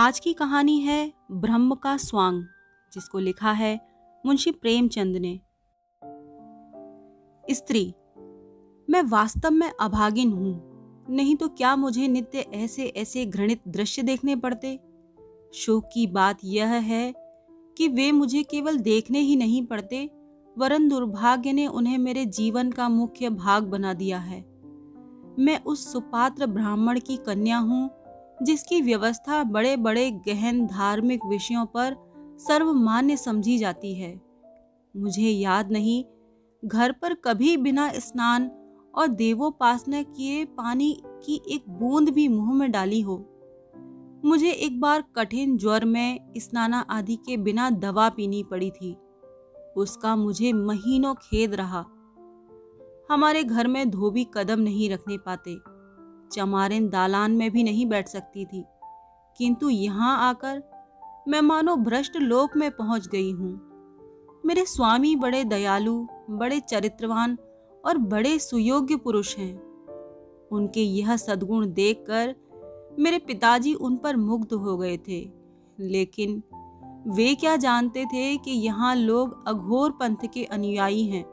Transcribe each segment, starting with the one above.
आज की कहानी है ब्रह्म का स्वांग, जिसको लिखा है मुंशी प्रेमचंद ने। स्त्री, मैं वास्तव में अभागिन हूँ। नहीं तो क्या मुझे नित्य ऐसे ऐसे घृणित दृश्य देखने पड़ते? शोक की बात यह है कि वे मुझे केवल देखने ही नहीं पड़ते, वरन दुर्भाग्य ने उन्हें मेरे जीवन का मुख्य भाग बना दिया है। मैं उस सुपात्र ब्राह्मण की कन्या हूँ जिसकी व्यवस्था बड़े बड़े गहन धार्मिक विषयों पर सर्वमान्य समझी जाती है। मुझे याद नहीं, घर पर कभी बिना स्नान और देवोपासना किए पानी की एक बूंद भी मुँह में डाली हो। मुझे एक बार कठिन ज्वर में स्नाना आदि के बिना दवा पीनी पड़ी थी। उसका मुझे महीनों खेद रहा। हमारे घर में धोबी कदम नहीं रखने पाते। चमारिन दालान में भी नहीं बैठ सकती थी। किंतु यहाँ आकर मैं मानो भ्रष्ट लोक में पहुँच गई हूँ। मेरे स्वामी बड़े दयालु, बड़े चरित्रवान और बड़े सुयोग्य पुरुष हैं। उनके यह सद्गुण देखकर मेरे पिताजी उन पर मुग्ध हो गए थे। लेकिन वे क्या जानते थे कि यहाँ लोग अघोर पंथ के अनुयायी हैं।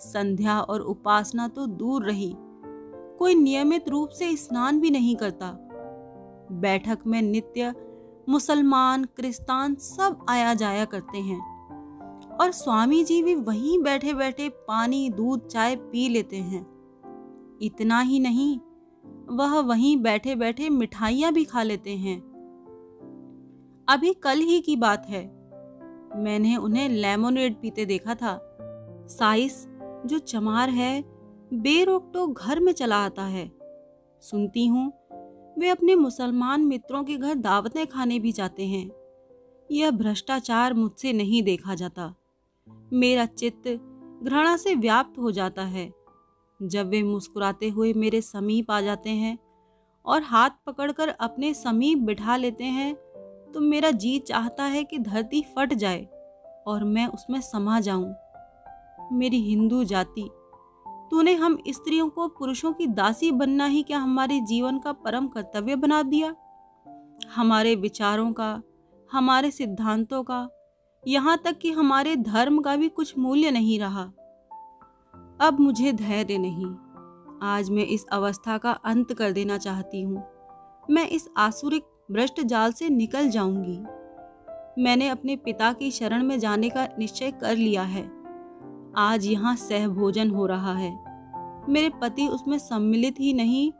संध्या और उपासना तो दूर रही। कोई नियमित रूप से स्नान भी नहीं करता। बैठक में नित्य, मुसलमान, क्रिस्तान सब आया जाया करते हैं। और स्वामी जी भी वहीं बैठे बैठे पानी, दूध, चाय पी लेते हैं। इतना ही नहीं, वह वहीं बैठे बैठे मिठाइयाँ भी खा लेते हैं। अभी कल ही की बात है। मैंने उन्हें लेमोनेड पीते देखा था। साइस, जो चमार है बेरोक टोक घर में चला आता है। सुनती हूँ, वे अपने मुसलमान मित्रों के घर दावतें खाने भी जाते हैं। यह भ्रष्टाचार मुझसे नहीं देखा जाता। मेरा चित्त घृणा से व्याप्त हो जाता है। जब वे मुस्कुराते हुए मेरे समीप आ जाते हैं और हाथ पकड़कर अपने समीप बिठा लेते हैं तो मेरा जी चाहता है कि धरती फट जाए और मैं उसमें समा जाऊँ। मेरी हिंदू जाति तूने हम स्त्रियों को पुरुषों की दासी बनना ही क्या हमारे जीवन का परम कर्तव्य बना दिया? हमारे विचारों का, हमारे सिद्धांतों का, यहाँ तक कि हमारे धर्म का भी कुछ मूल्य नहीं रहा। अब मुझे धैर्य नहीं। आज मैं इस अवस्था का अंत कर देना चाहती हूँ। मैं इस आसुरिक भ्रष्ट जाल से निकल जाऊँगी। मैंने अपने पिता की शरण में जाने का निश्चय कर लिया है। आज यहाँ सह भोजन हो रहा है। मेरे पति उसमें सम्मिलित ही नहीं,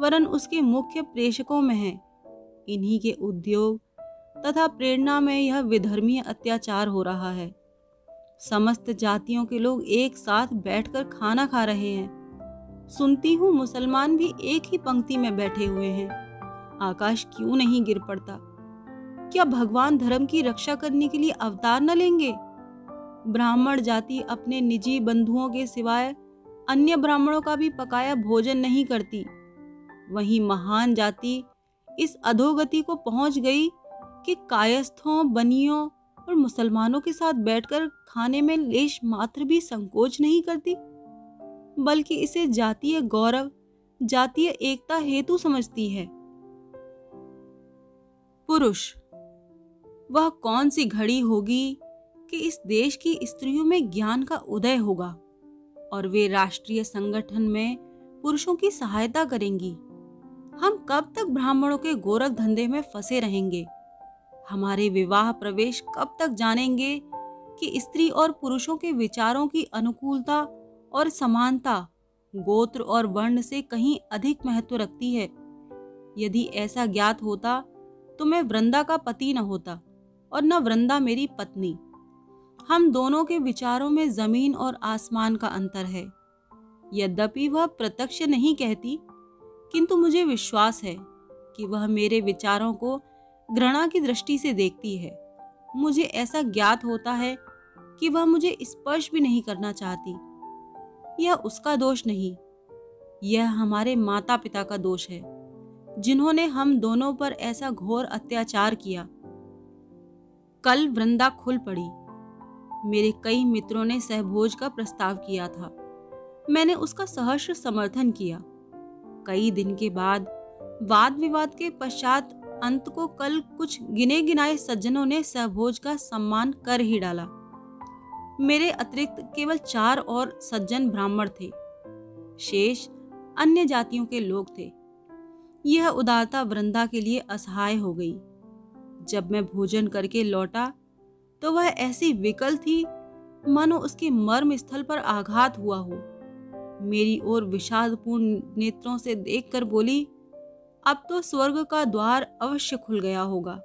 वरन उसके मुख्य प्रेषकों में है। इन्हीं के उद्योग तथा प्रेरणा में यह विधर्मीय अत्याचार हो रहा है। समस्त जातियों के लोग एक साथ बैठकर खाना खा रहे हैं। सुनती हूँ मुसलमान भी एक ही पंक्ति में बैठे हुए हैं। आकाश क्यों नहीं गिर पड़ता? क्या भगवान धर्म की रक्षा करने के लिए अवतार न लेंगे? ब्राह्मण जाति अपने निजी बंधुओं के सिवाय अन्य ब्राह्मणों का भी पकाया भोजन नहीं करती। वहीं महान जाति इस अधोगति को पहुँच गई कि कायस्थों, बनियों और मुसलमानों के साथ बैठकर खाने में लेश मात्र भी संकोच नहीं करती, बल्कि इसे जातीय गौरव, जातीय एकता हेतु समझती है। पुरुष, वह कौन सी घड़ी होगी कि इस देश की स्त्रियों में ज्ञान का उदय होगा और वे राष्ट्रीय संगठन में पुरुषों की सहायता करेंगी। हम कब तक ब्राह्मणों के गोरख धंधे में फंसे रहेंगे? हमारे विवाह प्रवेश कब तक जानेंगे कि स्त्री और पुरुषों के विचारों की अनुकूलता और समानता गोत्र और वर्ण से कहीं अधिक महत्व रखती है? यदि ऐसा ज्ञात होता तो मैं वृंदा का पति न होता और न वृंदा मेरी पत्नी। हम दोनों के विचारों में ज़मीन और आसमान का अंतर है। यद्यपि वह प्रत्यक्ष नहीं कहती, किंतु मुझे विश्वास है कि वह मेरे विचारों को घृणा की दृष्टि से देखती है। मुझे ऐसा ज्ञात होता है कि वह मुझे स्पर्श भी नहीं करना चाहती। यह उसका दोष नहीं, यह हमारे माता पिता का दोष है, जिन्होंने हम दोनों पर ऐसा घोर अत्याचार किया। कल वृंदा खुल पड़ी। मेरे कई मित्रों ने सहभोज का प्रस्ताव किया था। मैंने उसका सहर्ष समर्थन किया। कई दिन के बाद वाद विवाद के पश्चात अंत को कल कुछ गिने गिनाए सज्जनों ने सहभोज का सम्मान कर ही डाला। मेरे अतिरिक्त केवल चार और सज्जन ब्राह्मण थे। शेष अन्य जातियों के लोग थे। यह उदारता वृंदा के लिए असहाय हो गई। जब मैं भोजन करके लौटा तो वह ऐसी विकल थी, मानो उसके मर्म स्थल पर आघात हुआ हो। मेरी ओर विषादपूर्ण नेत्रों से देखकर बोली, अब तो स्वर्ग का द्वार अवश्य खुल गया होगा।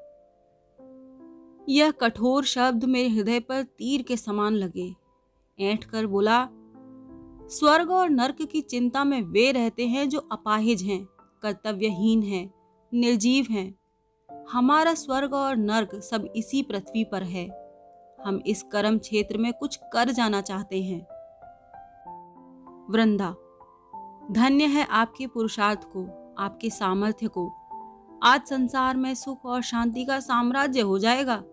यह कठोर शब्द मेरे हृदय पर तीर के समान लगे। ऐंठ कर बोला, स्वर्ग और नर्क की चिंता में वे रहते हैं जो अपाहिज हैं, कर्तव्यहीन हैं, निर्जीव हैं। हमारा स्वर्ग और नर्क सब इसी पृथ्वी पर है। हम इस कर्म क्षेत्र में कुछ कर जाना चाहते हैं। वृंदा, धन्य है आपके पुरुषार्थ को, आपके सामर्थ्य को। आज संसार में सुख और शांति का साम्राज्य हो जाएगा।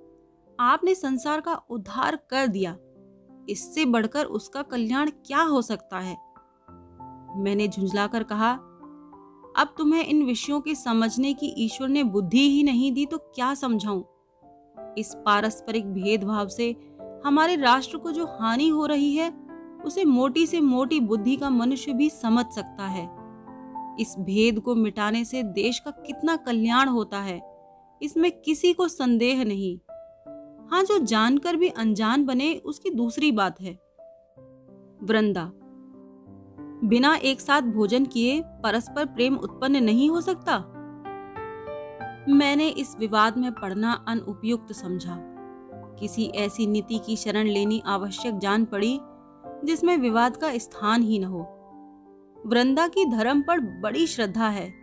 आपने संसार का उद्धार कर दिया। इससे बढ़कर उसका कल्याण क्या हो सकता है? मैंने झुंझलाकर कहा, अब तुम्हें इन विषयों के समझने की ईश्वर ने बुद्धि ही नहीं दी तो क्या समझाऊं? इस पारस्परिक भेदभाव से हमारे राष्ट्र को जो हानि हो रही है, उसे मोटी से मोटी बुद्धि का मनुष्य भी समझ सकता है। इस भेद को मिटाने से देश का कितना कल्याण होता है, इसमें किसी को संदेह नहीं। हाँ जो जानकर भी अनजान बने, उसकी दूसरी बात है। वृंदा। बिना एक साथ भोजन किए परस्पर प्रेम उत्पन्न नहीं हो सकता? मैंने इस विवाद में पढ़ना अनुपयुक्त समझा। किसी ऐसी नीति की शरण लेनी आवश्यक जान पड़ी, जिसमें विवाद का स्थान ही न हो। वृंदा की धर्म पर बड़ी श्रद्धा है।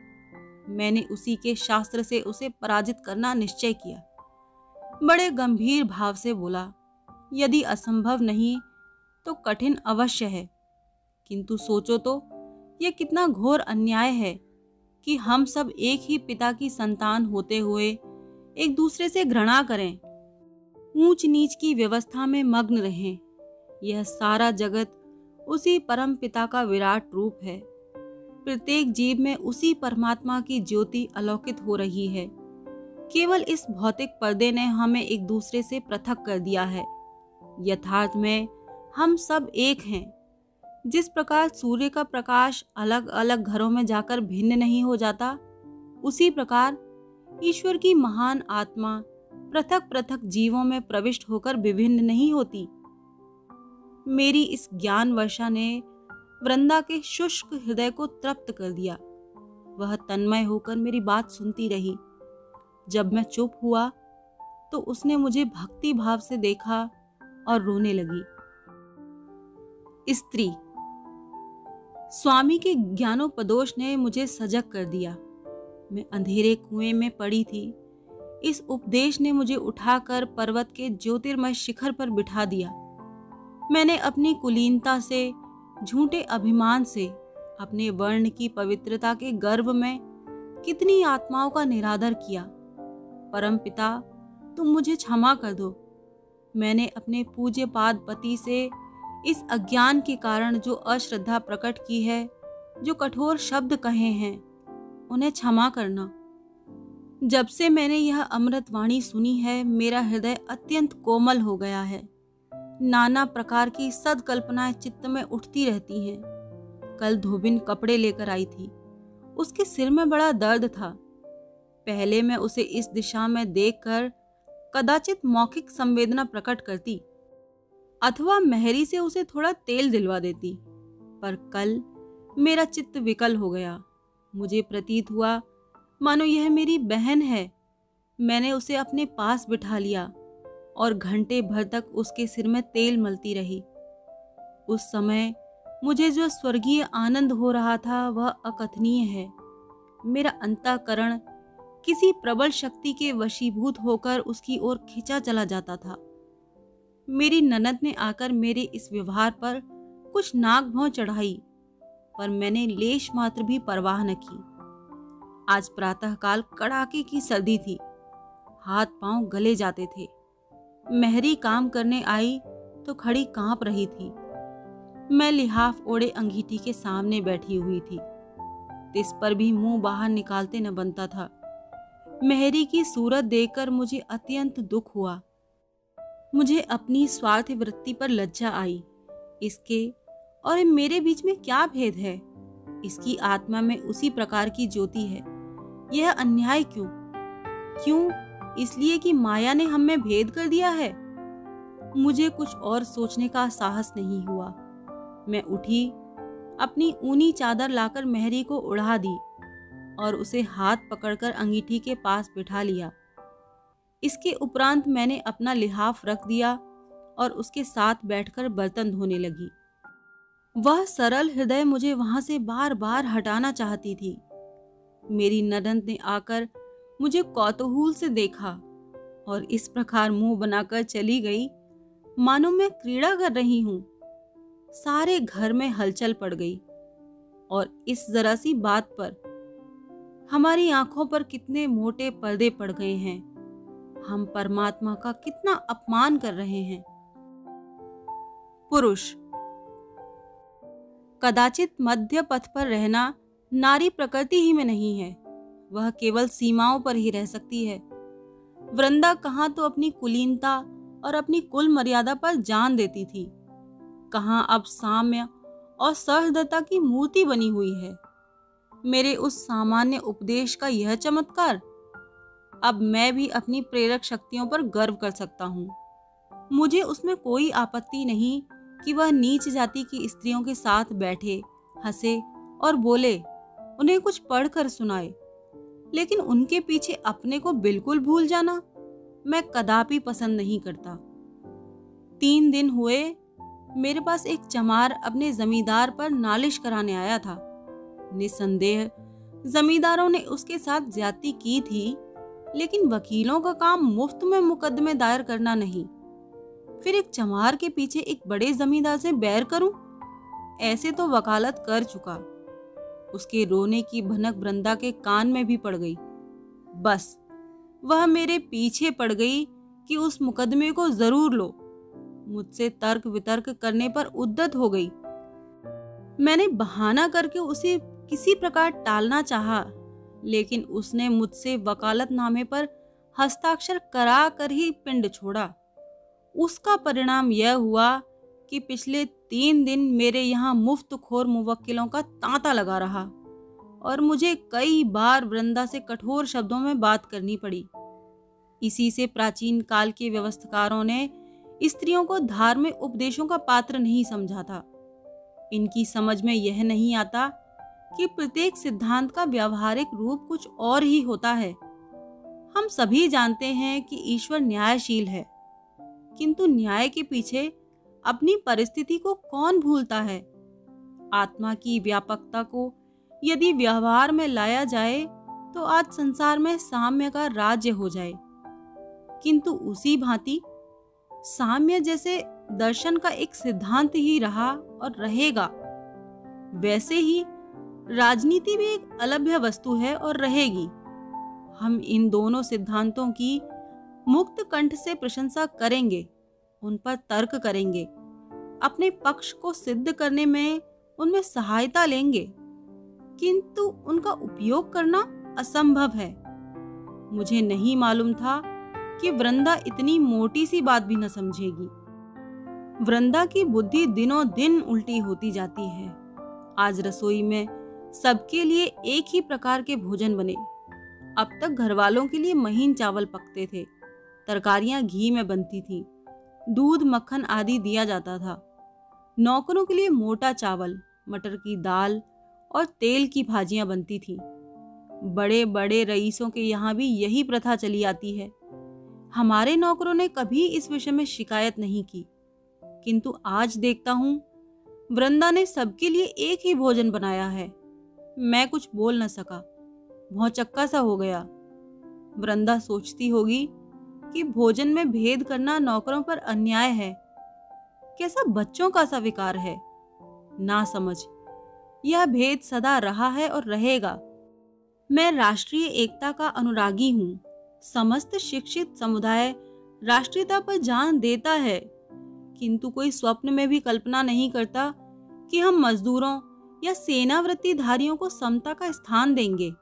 मैंने उसी के शास्त्र से उसे पराजित करना निश्चय किया। बड़े गंभीर भाव से बोला, यदि असंभव नहीं तो कठिन अवश्य है। किंतु सोचो तो यह कितना घोर अन्याय है। कि हम सब एक ही पिता की संतान होते हुए एक दूसरे से घृणा करें। ऊंच नीच की व्यवस्था में मग्न रहें। यह सारा जगत उसी परम पिता का विराट रूप है। प्रत्येक जीव में उसी परमात्मा की ज्योति अलौकित हो रही है। केवल इस भौतिक पर्दे ने हमें एक दूसरे से पृथक कर दिया है। यथार्थ में हम सब एक हैं। जिस प्रकार सूर्य का प्रकाश अलग अलग घरों में जाकर भिन्न नहीं हो जाता, उसी प्रकार ईश्वर की महान आत्मा पृथक पृथक जीवों में प्रविष्ट होकर विभिन्न नहीं होती। मेरी इस ज्ञान वर्षा ने वृंदा के शुष्क हृदय को तृप्त कर दिया। वह तन्मय होकर मेरी बात सुनती रही। जब मैं चुप हुआ तो उसने मुझे भक्ति भाव से देखा और रोने लगी। स्त्री स्वामी के ज्ञानोपदोष ने मुझे सजग कर दिया। मैं अंधेरे कुएँ में पड़ी थी। इस उपदेश ने मुझे उठाकर पर्वत के ज्योतिर्मय शिखर पर बिठा दिया। मैंने अपनी कुलीनता से, झूठे अभिमान से, अपने वर्ण की पवित्रता के गर्व में कितनी आत्माओं का निरादर किया। परम पिता, तुम मुझे क्षमा कर दो। मैंने अपने पूज्य पाद पति से इस अज्ञान के कारण जो अश्रद्धा प्रकट की है, जो कठोर शब्द कहे हैं, उन्हें क्षमा करना। जब से मैंने यह अमृत वाणी सुनी है, मेरा हृदय अत्यंत कोमल हो गया है। नाना प्रकार की सदकल्पनाएँ चित्त में उठती रहती हैं। कल धोबिन कपड़े लेकर आई थी। उसके सिर में बड़ा दर्द था। पहले मैं उसे इस दिशा में देखकर कदाचित मौखिक संवेदना प्रकट करती। अथवा मेहरी से उसे थोड़ा तेल दिलवा देती। पर कल मेरा चित्त विकल हो गया। मुझे प्रतीत हुआ, मानो यह मेरी बहन है। मैंने उसे अपने पास बिठा लिया और घंटे भर तक उसके सिर में तेल मलती रही। उस समय मुझे जो स्वर्गीय आनंद हो रहा था, वह अकथनीय है। मेरा अंतःकरण किसी प्रबल शक्ति के वशीभूत होकर उसकी ओर खिंचा चला जाता था। मेरी ननद ने आकर मेरे इस व्यवहार पर कुछ नाक भौं चढ़ाई, पर मैंने लेश मात्र भी परवाह न की। आज प्रातःकाल कड़ाके की सर्दी थी, हाथ पाँव गले जाते थे। मेहरी काम करने आई तो खड़ी काँप रही थी। मैं लिहाफ ओढ़े अंगीठी के सामने बैठी हुई थी। तिस पर भी मुँह बाहर निकालते न बनता था। मेहरी की सूरत देखकर मुझे अत्यंत दुख हुआ। मुझे अपनी स्वार्थ वृत्ति पर लज्जा आई। इसके और मेरे बीच में क्या भेद है? इसकी आत्मा में उसी प्रकार की ज्योति है। यह अन्याय क्यों? क्यों इसलिए कि माया ने हम में भेद कर दिया है? मुझे कुछ और सोचने का साहस नहीं हुआ। मैं उठी, अपनी ऊनी चादर लाकर मेहरी को उड़ा दी और उसे हाथ पकड़कर अंगीठी के पास बिठा लिया। इसके उपरांत मैंने अपना लिहाफ रख दिया और उसके साथ बैठकर बर्तन धोने लगी। वह सरल हृदय मुझे वहाँ से बार बार हटाना चाहती थी। मेरी ननद ने आकर मुझे कौतूहल से देखा और इस प्रकार मुँह बनाकर चली गई। मानो मैं क्रीड़ा कर रही हूँ। सारे घर में हलचल पड़ गई और इस जरा सी बात पर हमारी आँखों पर कितने मोटे पर्दे पड़ गए हैं। हम परमात्मा का कितना अपमान कर रहे हैं। पुरुष, कदाचित मध्य पथ पर रहना नारी प्रकृति ही में नहीं है। वह केवल सीमाओं पर ही रह सकती है। वृंदा कहाँ तो अपनी कुलीनता और अपनी कुल मर्यादा पर जान देती थी। कहाँ अब साम्य और सहृदता की मूर्ति बनी हुई है। मेरे उस सामान्य उपदेश का यह चमत्कार अब मैं भी अपनी प्रेरक शक्तियों पर गर्व कर सकता हूँ। मुझे उसमें कोई आपत्ति नहीं कि वह नीच जाति की स्त्रियों के साथ बैठे, हंसे और बोले, उन्हें कुछ पढ़कर सुनाए। लेकिन उनके पीछे अपने को बिल्कुल भूल जाना मैं कदापि पसंद नहीं करता। तीन दिन हुए, मेरे पास एक चमार अपने जमींदार पर नालिश कराने आया था। निसंदेह जमींदारों ने उसके साथ ज्यादती की थी लेकिन वकीलों का काम मुफ़्त में मुकदमे दायर करना नहीं। फिर एक चमार के पीछे एक बड़े जमींदार से बैर करूँ? ऐसे तो वकालत कर चुका। उसके रोने की भनक वृंदा के कान में भी पड़ गई। बस वह मेरे पीछे पड़ गई कि उस मुकदमे को ज़रूर लो। मुझसे तर्क वितर्क करने पर उद्दत हो गई। मैंने बहाना करके उसे किसी प्रकार टालना चाहा, लेकिन उसने मुझसे वकालतनामे पर हस्ताक्षर करा कर ही पिंड छोड़ा। उसका परिणाम यह हुआ कि पिछले तीन दिन मेरे यहाँ मुफ़्त खोर मुवक्किलों का तांता लगा रहा और मुझे कई बार वृंदा से कठोर शब्दों में बात करनी पड़ी। इसी से प्राचीन काल के व्यवस्थकारों ने स्त्रियों को धार्मिक उपदेशों का पात्र नहीं समझा था। इनकी समझ में यह नहीं आता कि प्रत्येक सिद्धांत का व्यावहारिक रूप कुछ और ही होता है। हम सभी जानते हैं कि ईश्वर न्यायशील है, किंतु न्याय के पीछे अपनी परिस्थिति को कौन भूलता है? आत्मा की व्यापकता को यदि व्यवहार में लाया जाए तो आज संसार में साम्य का राज्य हो जाए। किंतु उसी भांति, साम्य जैसे दर्शन का एक सिद्धांत ही रहा और रहेगा। वैसे ही राजनीति भी एक अलभ्य वस्तु है और रहेगी। हम इन दोनों सिद्धांतों की मुक्त कंठ से प्रशंसा करेंगे, उन पर तर्क करेंगे, अपने पक्ष को सिद्ध करने में उनमें सहायता लेंगे। किंतु उनका उपयोग करना असंभव है। मुझे नहीं मालूम था कि वृंदा इतनी मोटी सी बात भी न समझेगी। वृंदा की बुद्धि दिनों दिन उल्टी होती जाती है। आज रसोई में सबके लिए एक ही प्रकार के भोजन बने। अब तक घर वालों के लिए महीन चावल पकते थे। तरकारियाँ घी में बनती थी। दूध, मक्खन आदि दिया जाता था। नौकरों के लिए मोटा चावल, मटर की दाल और तेल की भाजियाँ बनती थी। बड़े बड़े रईसों के यहाँ भी यही प्रथा चली आती है। हमारे नौकरों ने कभी इस विषय में शिकायत नहीं की। किंतु आज देखता हूँ, वृंदा ने सबके लिए एक ही भोजन बनाया है। मैं कुछ बोल न सका। चक्का सा हो गया। वृंदा सोचती होगी कि भोजन में भेद करना नौकरों पर अन्याय है। कैसा बच्चों का सा विकार है? ना समझ। यह भेद सदा रहा है और रहेगा। मैं राष्ट्रीय एकता का अनुरागी हूँ। समस्त शिक्षित समुदाय राष्ट्रीयता पर जान देता है। किंतु कोई स्वप्न में भी कल्पना नहीं करता कि हम मजदूरों या सेनावृत्तिधारियों को समता का स्थान देंगे।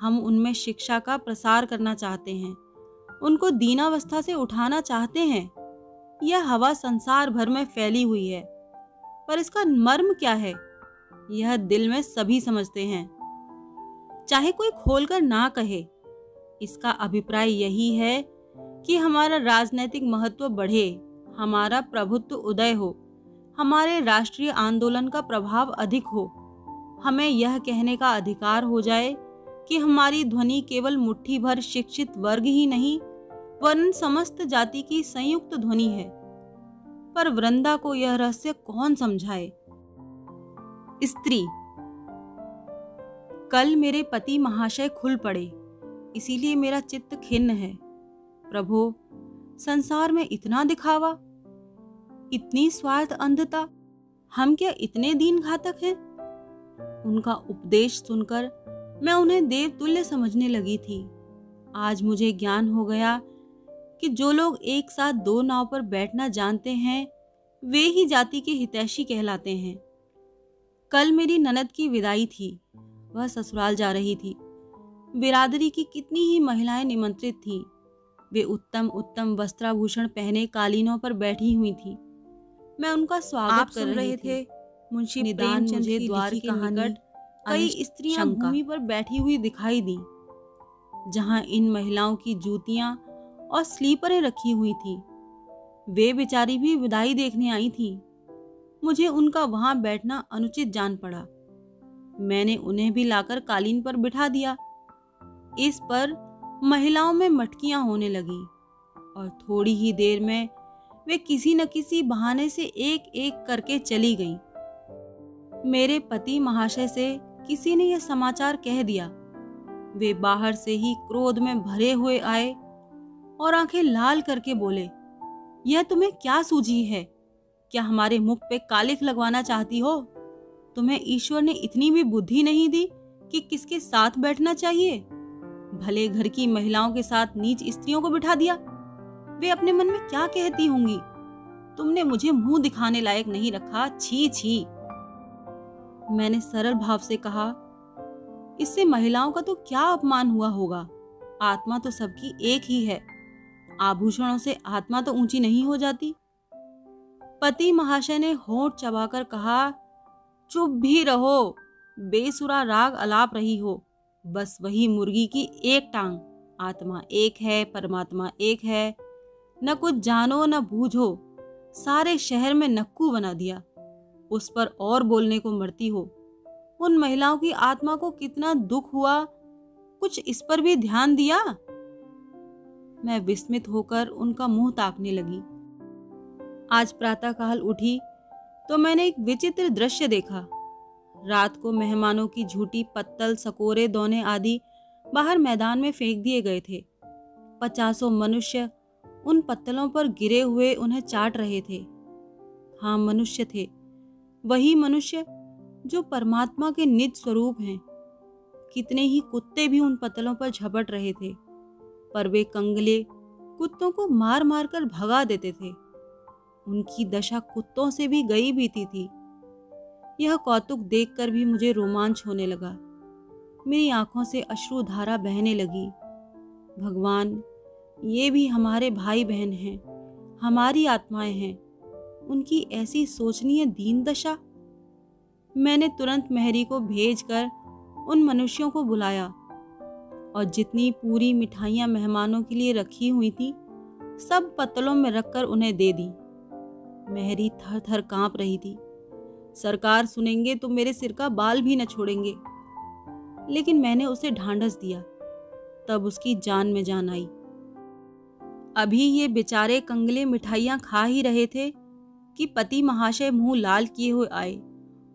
हम उनमें शिक्षा का प्रसार करना चाहते हैं। उनको दीनावस्था से उठाना चाहते हैं। यह हवा संसार भर में फैली हुई है। पर इसका मर्म क्या है? यह दिल में सभी समझते हैं। चाहे कोई खोलकर ना कहे, इसका अभिप्राय यही है कि हमारा राजनैतिक महत्व बढ़े, हमारा प्रभुत्व उदय हो। हमारे राष्ट्रीय आंदोलन का प्रभाव अधिक हो। हमें यह कहने का अधिकार हो जाए कि हमारी ध्वनि केवल मुट्ठी भर शिक्षित वर्ग ही नहीं, वरन समस्त जाति की संयुक्त ध्वनि है। पर वृंदा को यह रहस्य कौन समझाए? स्त्री। कल मेरे पति महाशय खुल पड़े, इसीलिए मेरा चित्त खिन्न है। प्रभु, संसार में इतना दिखावा? इतनी स्वार्थ अंधता? हम क्या इतने दीन घातक हैं? उनका उपदेश सुनकर मैं उन्हें देव तुल्य समझने लगी थी। आज मुझे ज्ञान हो गया कि जो लोग एक साथ दो नाव पर बैठना जानते हैं, वे ही जाति के हितैषी कहलाते हैं। कल मेरी ननद की विदाई थी, वह ससुराल जा रही थी। बिरादरी की कितनी ही महिलाएँ निमंत्रित थीं। वे उत्तम उत्तम वस्त्राभूषण पहने कालीनों पर बैठी हुई थी। मैं उनका स्वागत कर रहे थे। मुंशी निदान मुझे द्वार के निकट कई स्त्रियाँ भूमि पर बैठी हुई दिखाई दी जहाँ इन महिलाओं की जूतियाँ और स्लीपरें रखी हुई थी। वे बेचारी भी विदाई देखने आई थी। मुझे उनका वहाँ बैठना अनुचित जान पड़ा। मैंने उन्हें भी लाकर कालीन पर बिठा दिया। इस पर महिलाओं में मटकियाँ होने लगी और थोड़ी ही देर में वे किसी न किसी बहाने से एक एक करके चली गईं। मेरे पति महाशय से किसी ने यह समाचार कह दिया। वे बाहर से ही क्रोध में भरे हुए आए और आँखें लाल करके बोले, यह तुम्हें क्या सूझी है? क्या हमारे मुख पे कालिख लगवाना चाहती हो? तुम्हें ईश्वर ने इतनी भी बुद्धि नहीं दी कि किसके साथ बैठना चाहिए? भले घर की महिलाओं के साथ नीच स्त्रियों को बिठा दिया। वे अपने मन में क्या कहती होंगी? तुमने मुझे मुँह दिखाने लायक नहीं रखा, छी छी। मैंने सरल भाव से कहा, इससे महिलाओं का तो क्या अपमान हुआ होगा? आत्मा तो सबकी एक ही है। आभूषणों से आत्मा तो ऊँची नहीं हो जाती। पति महाशय ने होठ चबाकर कहा, चुप भी रहो, बेसुरा राग अलाप रही हो, बस वही मुर्गी की एक टांग। आत्मा एक है, परमात्मा एक है न कुछ जानो, न बूझो, सारे शहर में नक्कू बना दिया। उस पर और बोलने को मरती हो। उन महिलाओं की आत्मा को कितना दुख हुआ। कुछ इस पर भी ध्यान दिया? मैं विस्मित होकर उनका मुँह ताकने लगी। आज प्रातःकाल उठी तो मैंने एक विचित्र दृश्य देखा। रात को मेहमानों की झूठी पत्तल, सकोरे, दोने आदि बाहर मैदान में फेंक दिए गए थे। पचासों मनुष्य उन पत्तलों पर गिरे हुए उन्हें चाट रहे थे। हाँ मनुष्य थे। वही मनुष्य जो परमात्मा के निज स्वरूप हैं। कितने ही कुत्ते भी उन पत्तलों पर झपट रहे थे, पर वे कंगले कुत्तों को मार मार कर भगा देते थे। उनकी दशा कुत्तों से भी गई बीती थी। यह कौतुक देखकर भी मुझे रोमांच होने लगा। मेरी आँखों से अश्रुधारा बहने लगी। भगवान ये भी हमारे भाई बहन हैं, हमारी आत्माएँ हैं, उनकी ऐसी सोचनीय दीन दशा मैंने तुरंत मेहरी को भेजकर उन मनुष्यों को बुलाया और जितनी पूरी मिठाइयाँ मेहमानों के लिए रखी हुई थी, सब पत्तलों में रखकर उन्हें दे दी। मेहरी थर थर काँप रही थी। सरकार सुनेंगे तो मेरे सिर का बाल भी न छोड़ेंगे। लेकिन मैंने उसे ढांढस दिया, तब उसकी जान में जान आई। अभी ये बेचारे कंगले मिठाइयाँ खा ही रहे थे कि पति महाशय मुँह लाल किए हुए आए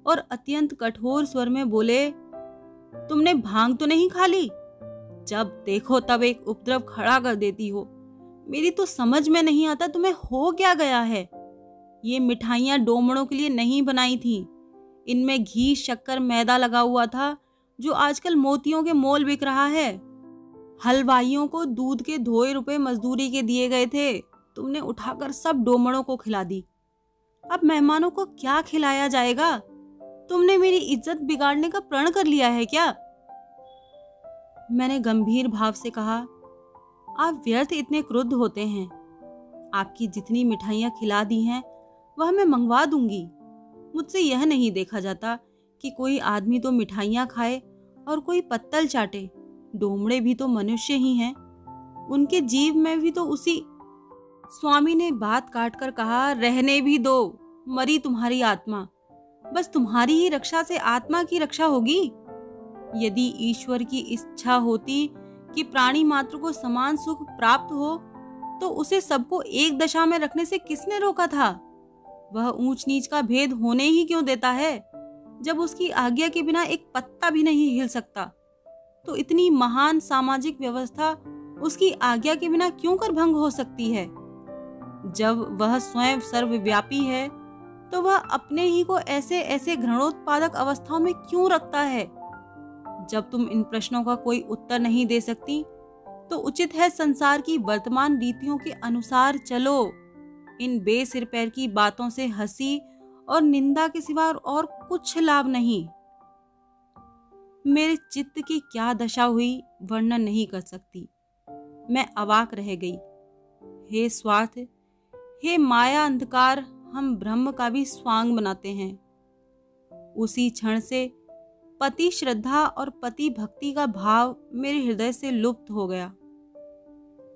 और अत्यंत कठोर स्वर में बोले, तुमने भाँग तो नहीं खा ली? जब देखो तब एक उपद्रव खड़ा कर देती हो। मेरी तो समझ में नहीं आता तुम्हें हो क्या गया है। ये मिठाइयाँ डोमड़ों के लिए नहीं बनाई थी। इनमें घी, शक्कर, मैदा लगा हुआ था, जो आजकल मोतियों के मोल बिक रहा है। हलवाइयों को दूध के धोए रुपए मजदूरी के दिए गए थे। तुमने उठाकर सब डोमड़ों को खिला दी। अब मेहमानों को क्या खिलाया जाएगा? तुमने मेरी इज़्ज़त बिगाड़ने का प्रण कर लिया है क्या? मैंने गंभीर भाव से कहा, आप व्यर्थ इतने क्रुद्ध होते हैं। आपकी जितनी मिठाइयाँ खिला दी हैं, वह मैं मंगवा दूँगी। मुझसे यह नहीं देखा जाता कि कोई आदमी तो मिठाइयाँ खाए और कोई पत्तल चाटे। डोमड़े भी तो मनुष्य ही हैं। उनके जीव में भी तो उसी स्वामी ने बात काट कर कहा, रहने भी दो, मरी तुम्हारी आत्मा। बस तुम्हारी ही रक्षा से आत्मा की रक्षा होगी। यदि ईश्वर की इच्छा होती कि प्राणी मात्र को समान सुख प्राप्त हो तो उसे सबको एक दशा में रखने से किसने रोका था? वह ऊंच नीच का भेद होने ही क्यों देता है, जब उसकी आज्ञा के बिना एक पत्ता भी नहीं हिल सकता? तो इतनी महान सामाजिक व्यवस्था उसकी आज्ञा के बिना क्यों कर भंग हो सकती है? जब वह स्वयं सर्वव्यापी है तो वह अपने ही को ऐसे ऐसे घृणोत्पादक अवस्थाओं में क्यों रखता है? जब तुम इन प्रश्नों का कोई उत्तर नहीं दे सकती तो उचित है संसार की वर्तमान रीतियों के अनुसार चलो। इन बेसिर पैर की बातों से हँसी और निंदा के सिवा और कुछ लाभ नहीं। मेरे चित्त की क्या दशा हुई वर्णन नहीं कर सकती। मैं अवाक रह गई। हे स्वार्थ, हे माया अंधकार, हम ब्रह्म का भी स्वांग बनाते हैं। उसी क्षण से पति श्रद्धा और पति भक्ति का भाव मेरे हृदय से लुप्त हो गया।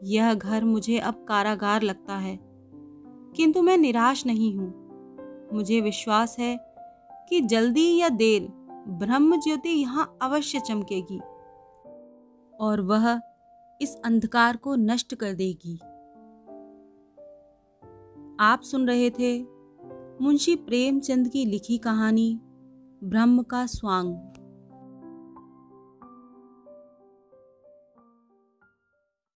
यह घर मुझे अब कारागार लगता है। किंतु मैं निराश नहीं हूँ। मुझे विश्वास है कि जल्दी या देर ब्रह्म ज्योति यहाँ अवश्य चमकेगी और वह इस अंधकार को नष्ट कर देगी। आप सुन रहे थे मुंशी प्रेमचंद की लिखी कहानी ब्रह्म का स्वांग।